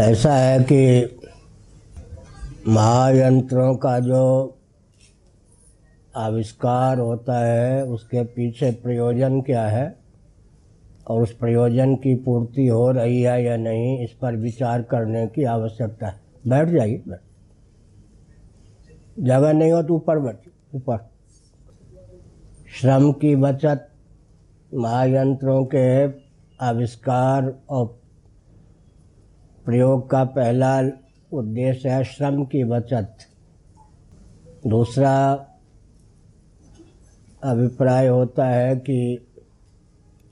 ऐसा है कि महायंत्रों का जो आविष्कार होता है, उसके पीछे प्रयोजन क्या है? और उस प्रयोजन की पूर्ति हो रही है या नहीं, इस पर विचार करने की आवश्यकता है। बैठ जाइए, बैठ। जगह नहीं हो तो ऊपर बैठ ऊपर। श्रम की बचत महायंत्रों के आविष्कार और प्रयोग का पहला उद्देश्य है श्रम की बचत। दूसरा अभिप्राय होता है कि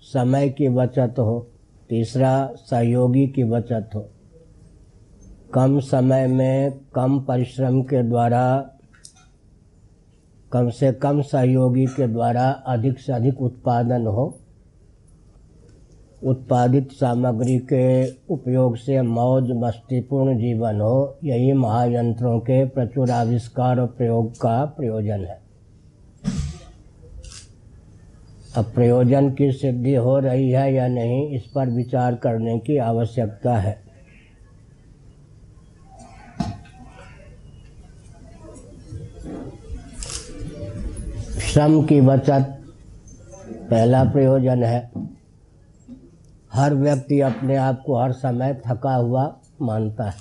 समय की बचत हो। तीसरा, सहयोगी की बचत हो। कम समय में कम परिश्रम के द्वारा, कम से कम सहयोगी के द्वारा अधिक से अधिक उत्पादन हो। उत्पादित सामग्री के उपयोग से मौज मस्तीपूर्ण जीवन हो, यही महायंत्रों के प्रचुर आविष्कार और प्रयोग का प्रयोजन है। अब प्रयोजन की सिद्धि हो रही है या नहीं, इस पर विचार करने की आवश्यकता है। श्रम की बचत, पहला प्रयोजन है। हर व्यक्ति अपने आप को हर समय थका हुआ मानता है।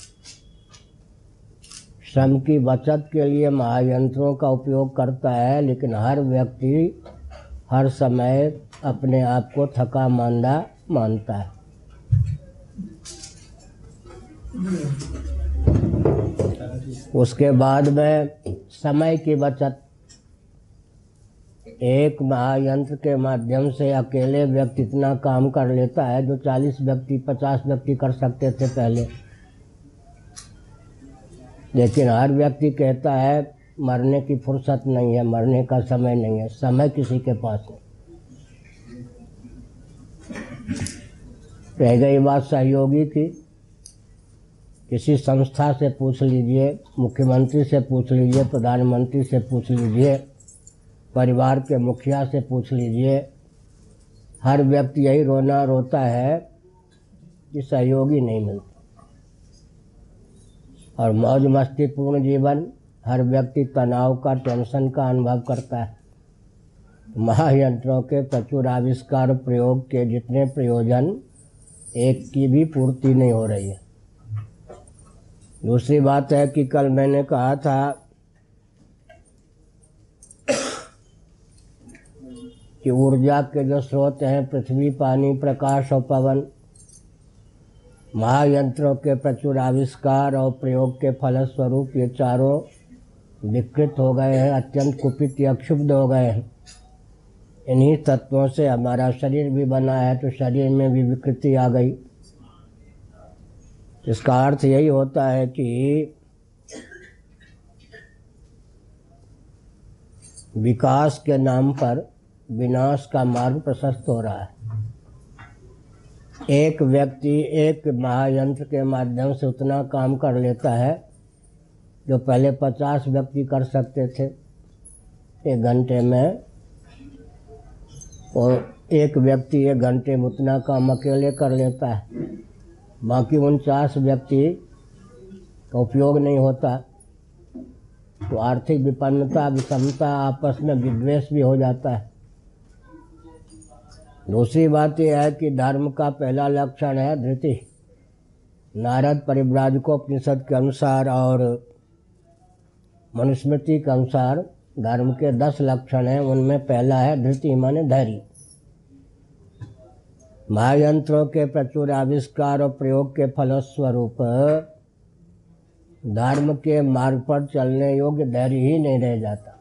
श्रम की बचत के लिए महायंत्रों का उपयोग करता है, लेकिन हर व्यक्ति हर समय अपने आप को थका मांदा मानता है। उसके बाद में समय की बचत एक महायंत्र के माध्यम से अकेले व्यक्ति इतना काम कर लेता है जो चालीस व्यक्ति, पचास व्यक्ति कर सकते थे पहले। लेकिन हर व्यक्ति कहता है, मरने की फुर्सत नहीं है, मरने का समय नहीं है, समय किसी के पास नहीं। रह गई बात सहयोगी की। किसी संस्था से पूछ लीजिए, मुख्यमंत्री से पूछ लीजिए, प्रधानमंत्री से पूछ लीजिए परिवार के मुखिया से पूछ लीजिए। हर व्यक्ति यही रोना रोता है कि सहयोगी नहीं मिलता। और मौज मस्ती पूर्ण जीवन, हर व्यक्ति तनाव का, टेंशन का अनुभव करता है। महायंत्रों के प्रचुर आविष्कार प्रयोग के जितने प्रयोजन, एक की भी पूर्ति नहीं हो रही है। दूसरी बात है कि कल मैंने कहा था कि ऊर्जा के जो स्रोत हैं, पृथ्वी, पानी, प्रकाश और पवन, महायंत्रों के प्रचुर आविष्कार और प्रयोग के फलस्वरूप ये चारों विकृत हो गए हैं, अत्यंत कुपित या क्षुब्ध हो गए हैं। इन्हीं तत्वों से हमारा शरीर भी बना है तो शरीर में भी विकृति आ गई। इसका अर्थ यही होता है कि विकास के नाम पर विनाश का मार्ग प्रशस्त हो रहा है। एक व्यक्ति एक महायंत्र के माध्यम से उतना काम कर लेता है जो पहले पचास व्यक्ति कर सकते थे। एक घंटे में और एक व्यक्ति एक घंटे में उतना काम अकेले कर लेता है। बाकी उनचास व्यक्ति का उपयोग नहीं होता। तो आर्थिक विपन्नता, विषमता, आपस में विद्वेष भी हो जाता है। दूसरी बात यह है कि धर्म का पहला लक्षण है धृति। नारद परिव्राजकोपनिषद के अनुसार और मनुस्मृति के अनुसार धर्म के दस लक्षण हैं। उनमें पहला है धृति माने धैर्य। महायंत्रों के प्रचुर आविष्कार और प्रयोग के फलस्वरूप धर्म के मार्ग पर चलने योग्य धैर्य ही नहीं रह जाता।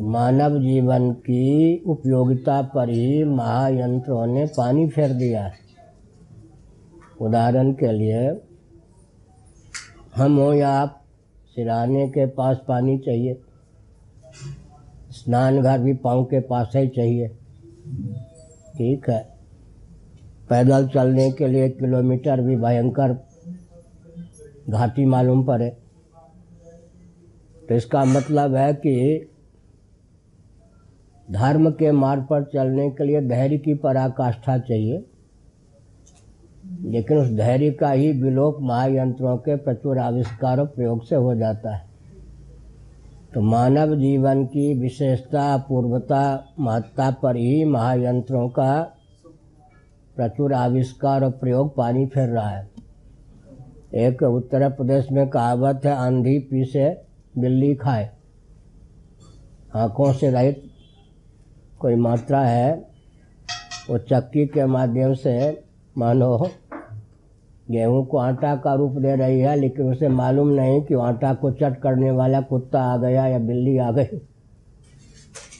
मानव जीवन की उपयोगिता पर ही महायंत्रों ने पानी फेर दिया है। उदाहरण के लिए, हम हो या आप, सिराने के पास पानी चाहिए। स्नान घर भी पाँव के पास ही चाहिए। ठीक है। पैदल चलने के लिए किलोमीटर भी भयंकर घाटी मालूम पड़े। तो इसका मतलब है कि धर्म के मार्ग पर चलने के लिए धैर्य की पराकाष्ठा चाहिए। लेकिन उस धैर्य का ही विलोप महायंत्रों के प्रचुर आविष्कार प्रयोग से हो जाता है। तो मानव जीवन की विशेषता, पूर्वता, महत्ता पर ही महायंत्रों का प्रचुर आविष्कार और प्रयोग पानी फेर रहा है। एक उत्तर प्रदेश में कहावत है आंधी पीसे बिल्ली खाए। आँखों से रहित कोई मात्रा है, वो चक्की के माध्यम से, मानो, गेहूँ को आटा का रूप दे रही है, लेकिन उसे मालूम नहीं कि आटा को चट करने वाला कुत्ता आ गया या बिल्ली आ गई।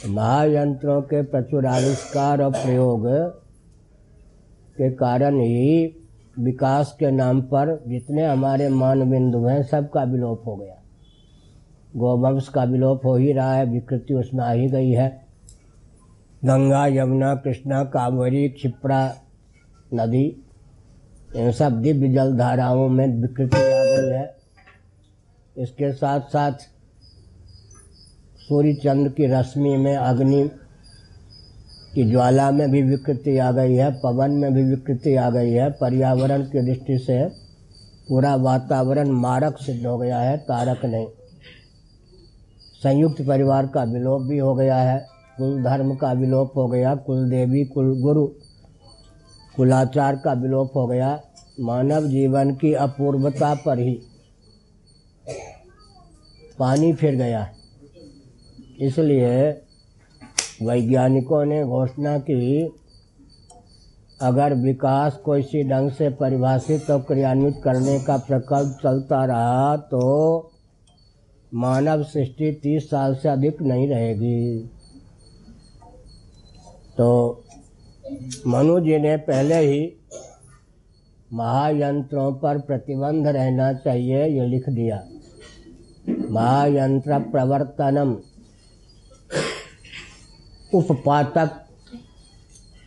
महायंत्रों के प्रचुर आविष्कार और प्रयोग के कारण ही विकास के नाम पर जितने हमारे मान बिंदु हैं सबका विलोप हो गया। गोवंश का विलोप हो ही रहा है, विकृति उसमें आ ही गई है। गंगा, यमुना, कृष्णा, कावेरी, क्षिप्रा नदी, इन सब दिव्य जल धाराओं में विकृति आ गई है। इसके साथ साथ सूर्य चंद्र की रश्मि में अग्नि की ज्वाला में भी विकृति आ गई है, पवन में भी विकृति आ गई है, पर्यावरण की दृष्टि से पूरा वातावरण मारक सिद्ध हो गया है, तारक नहीं। संयुक्त परिवार का विलोप भी हो गया है। कुल धर्म का विलोप हो गया कुल देवी कुल गुरु कुलाचार का विलोप हो गया, मानव जीवन की अपूर्वता पर ही पानी फिर गया। इसलिए वैज्ञानिकों ने घोषणा की, अगर विकास को इसी ढंग से परिभाषित और क्रियान्वित करने का प्रकल्प चलता रहा तो मानव सृष्टि तीस साल से अधिक नहीं रहेगी। तो मनु जी ने पहले ही महायंत्रों पर प्रतिबंध रहना चाहिए, ये लिख दिया। महायंत्र प्रवर्तनम। उपपातक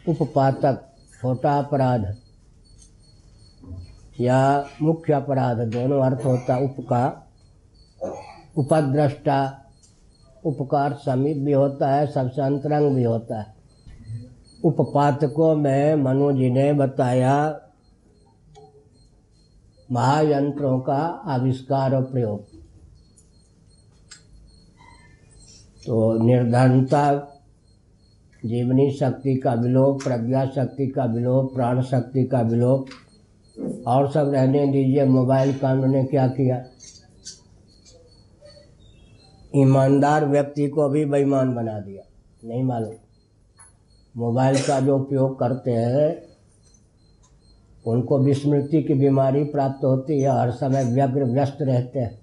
उपपातक, छोटा अपराध। या मुख्य अपराध, दोनों अर्थ होता उप का उपद्रष्टा, उपकार समीप भी होता है, सबसे अंतरंग भी होता है। उपपातकों में मनु जी ने बताया। महायंत्रों का आविष्कार और प्रयोग। तो निर्धनता, जीवनी शक्ति का विलोप, प्रज्ञा शक्ति का विलोप, प्राण शक्ति का विलोप, और सब रहने दीजिए, मोबाइल कांड ने क्या किया? ईमानदार व्यक्ति को भी बेईमान बना दिया। नहीं मालूम। मोबाइल का जो उपयोग करते हैं। उनको विस्मृति की बीमारी प्राप्त होती है हर समय व्यग्र व्यस्त रहते हैं।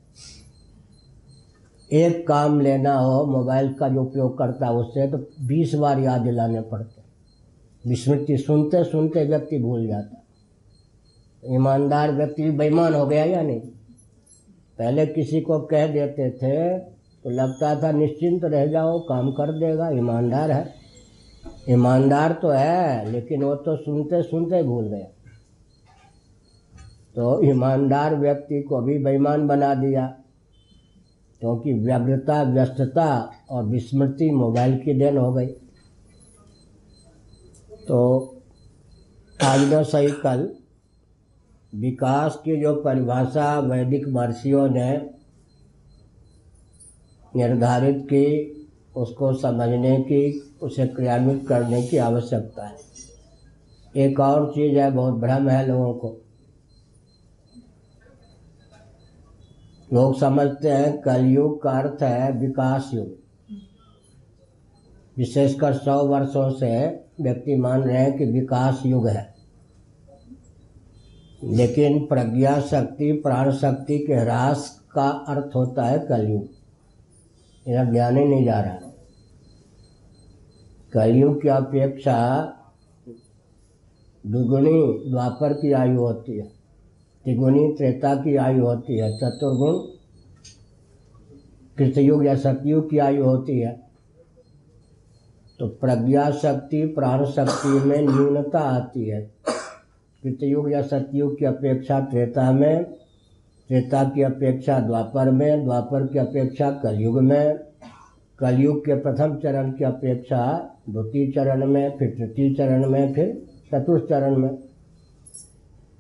एक काम लेना हो, मोबाइल का जो उपयोग करता है, उससे तो बीस बार याद दिलाने पड़ते विस्मृति सुनते सुनते व्यक्ति भूल जाता ईमानदार व्यक्ति बेईमान हो गया या नहीं? पहले किसी को कह देते थे तो लगता था निश्चिंत रह जाओ, काम कर देगा, ईमानदार है। ईमानदार तो है, लेकिन वो तो सुनते सुनते भूल गया। तो ईमानदार व्यक्ति को भी बेईमान बना दिया, क्योंकि तो व्यग्रता, व्यस्तता और विस्मृति मोबाइल की देन हो गई। तो आज न सही कल विकास की जो परिभाषा वैदिक महर्षियों ने निर्धारित की उसको समझने की, उसे क्रियान्वित करने की आवश्यकता है। एक और चीज़ है, बहुत भ्रम है लोगों को। लोग समझते हैं कलयुग का अर्थ है विकास युग। विशेषकर सौ वर्षों से व्यक्ति मान रहे हैं कि विकास युग है। लेकिन प्रज्ञा शक्ति, प्राण शक्ति के ह्रास का अर्थ होता है कलयुग। मेरा ज्ञान ही नहीं जा रहा। कलयुग की अपेक्षा दुगुनी द्वापर की आयु होती है त्रिगुणी त्रेता की आयु होती है, चतुर्गुण कृतयुग या सतयुग की आयु होती है। तो प्रज्ञा शक्ति, प्राण शक्ति में न्यूनता आती है। कृतयुग या सतयुग की अपेक्षा त्रेता में त्रेता की अपेक्षा, द्वापर में, द्वापर की अपेक्षा कलयुग में, कलयुग के प्रथम चरण की अपेक्षा द्वितीय चरण में, फिर तृतीय चरण में, फिर चतुर्थ चरण में।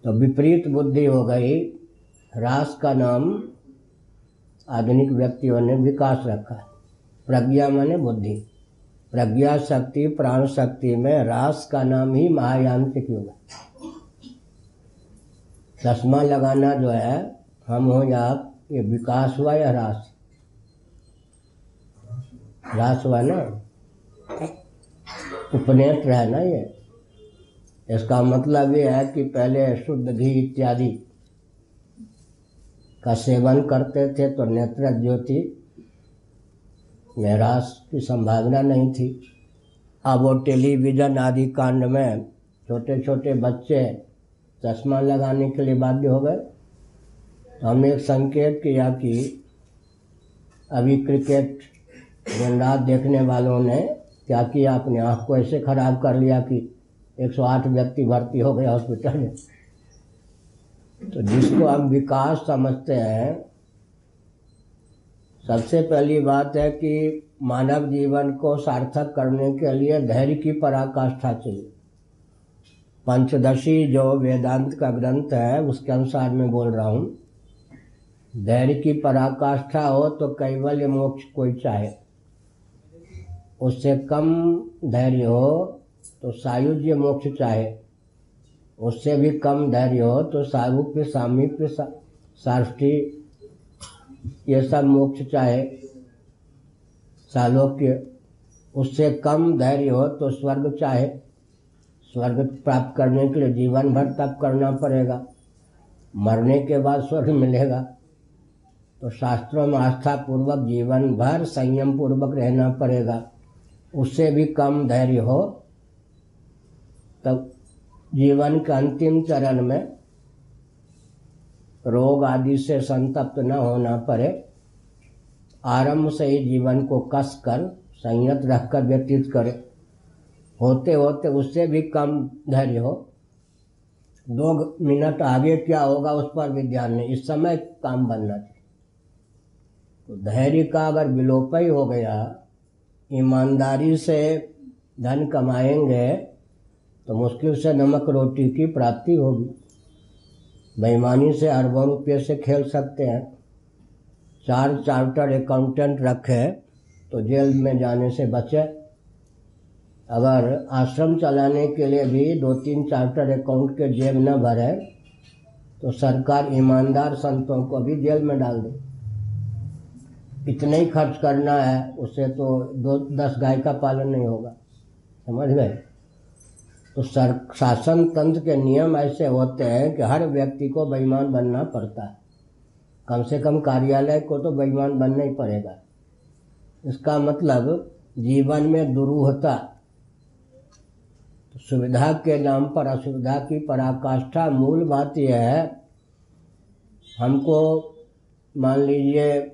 तो विपरीत बुद्धि हो गई, रास का नाम आधुनिक व्यक्तियों ने विकास रखा, प्रज्ञा माने बुद्धि। प्रज्ञा शक्ति, प्राण शक्ति में रास का नाम ही महायांत्रिक युग है। चश्मा लगाना जो है हम हो या आप ये विकास हुआ या रास? रास हुआ ना? उपनेत्र है ना ये। इसका मतलब ये है कि पहले शुद्ध घी इत्यादि का सेवन करते थे तो नेत्र ज्योति में ह्रास की संभावना नहीं थी। अब वो टेलीविज़न आदि कांड में छोटे छोटे बच्चे चश्मा लगाने के लिए बाध्य हो गए। हमने एक संकेत किया कि अभी क्रिकेट दिन रात देखने वालों ने क्या किया? अपने आँख को ऐसे खराब कर लिया कि 108 व्यक्ति भर्ती हो गए हॉस्पिटल में। तो जिसको हम विकास समझते हैं, सबसे पहली बात है कि मानव जीवन को सार्थक करने के लिए धैर्य की पराकाष्ठा चाहिए। पंचदशी जो वेदांत का ग्रंथ है, उसके अनुसार मैं बोल रहा हूँ। धैर्य की पराकाष्ठा हो तो कैवल्य मोक्ष कोई चाहे। उससे कम धैर्य हो तो सायुज्य मोक्ष चाहे। उससे भी कम धैर्य हो तो सारूप्य, सामीप्य साष्टी ये सब मोक्ष चाहे। सालोक्य, उससे कम धैर्य हो तो स्वर्ग चाहे। स्वर्ग प्राप्त करने के लिए जीवन भर तप करना पड़ेगा। मरने के बाद स्वर्ग मिलेगा। तो शास्त्रों में आस्था पूर्वक जीवन भर संयम पूर्वक रहना पड़ेगा। उससे भी कम धैर्य हो, तब जीवन के अंतिम चरण में रोग आदि से संतप्त न होना पड़े। आरंभ से ही जीवन को कस कर संयत रखकर व्यतीत करे। होते होते उससे भी कम धैर्य हो। दो मिनट आगे क्या होगा उस पर भी ध्यान नहीं इस समय काम बनना चाहिए। तो धैर्य का अगर विलोप ही हो गया, ईमानदारी से धन कमाएँगे तो मुश्किल से नमक रोटी की प्राप्ति होगी। बेईमानी से अरबों रुपये से खेल सकते हैं। चार चार्टर अकाउंटेंट रखे तो जेल में जाने से बचे। अगर आश्रम चलाने के लिए भी दो तीन चार्टर अकाउंट के जेब न भरे तो सरकार ईमानदार संतों को भी जेल में डाल दे। इतना ही खर्च करना है, उससे तो दो, दस गाय का पालन नहीं होगा। समझ गए? तो सर, शासन तंत्र के नियम ऐसे होते हैं कि हर व्यक्ति को बेईमान बनना पड़ता है। कम से कम कार्यालय को तो बेईमान बनना ही पड़ेगा। इसका मतलब जीवन में दुरूहता, सुविधा के नाम पर असुविधा की पराकाष्ठा मूल बात यह है। हमको मान लीजिए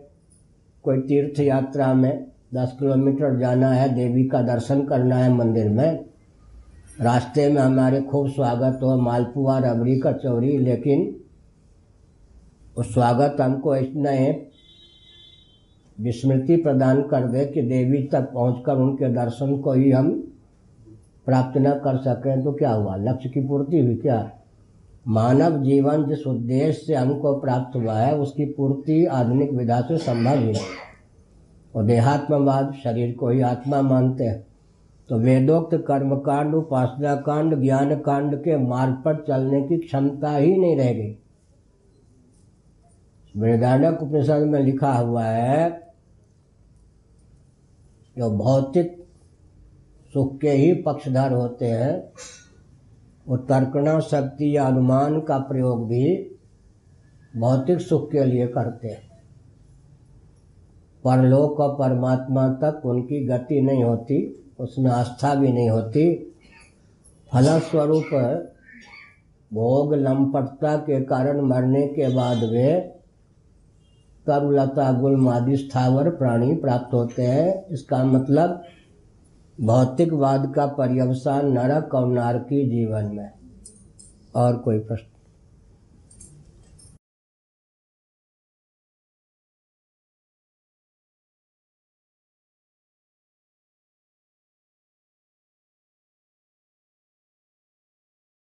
कोई तीर्थ यात्रा में दस किलोमीटर जाना है, देवी का दर्शन करना है मंदिर में। रास्ते में हमारे खूब स्वागत हो, मालपुआ, रबड़ी कचौरी लेकिन उस स्वागत हमको इतना विस्मृति प्रदान कर दे कि देवी तक पहुंचकर उनके दर्शन को ही हम प्राप्त न कर सकें। तो क्या हुआ? लक्ष्य की पूर्ति हुई क्या? मानव जीवन जिस उद्देश्य से हमको प्राप्त हुआ है, उसकी पूर्ति आधुनिक विधा से संभव ही नहीं और देहात्मवाद शरीर को ही आत्मा मानते हैं। तो वेदोक्त कर्मकांड उपासना कांड ज्ञान कांड के मार्ग पर चलने की क्षमता ही नहीं रह गई। वृदानक उपनिषद में लिखा हुआ है, जो भौतिक सुख के ही पक्षधर होते हैं वो तर्कणा शक्ति या अनुमान का प्रयोग भी भौतिक सुख के लिए करते हैं। परलोक और परमात्मा तक उनकी गति नहीं होती, उसमें आस्था भी नहीं होती। फलस्वरूप भोग लंपटता के कारण मरने के बाद वे तरुलता, गुलमादि, स्थावर, प्राणी प्राप्त होते हैं। इसका मतलब भौतिकवाद का पर्यवसान नरक और नारकी जीवन में। और कोई प्रश्न?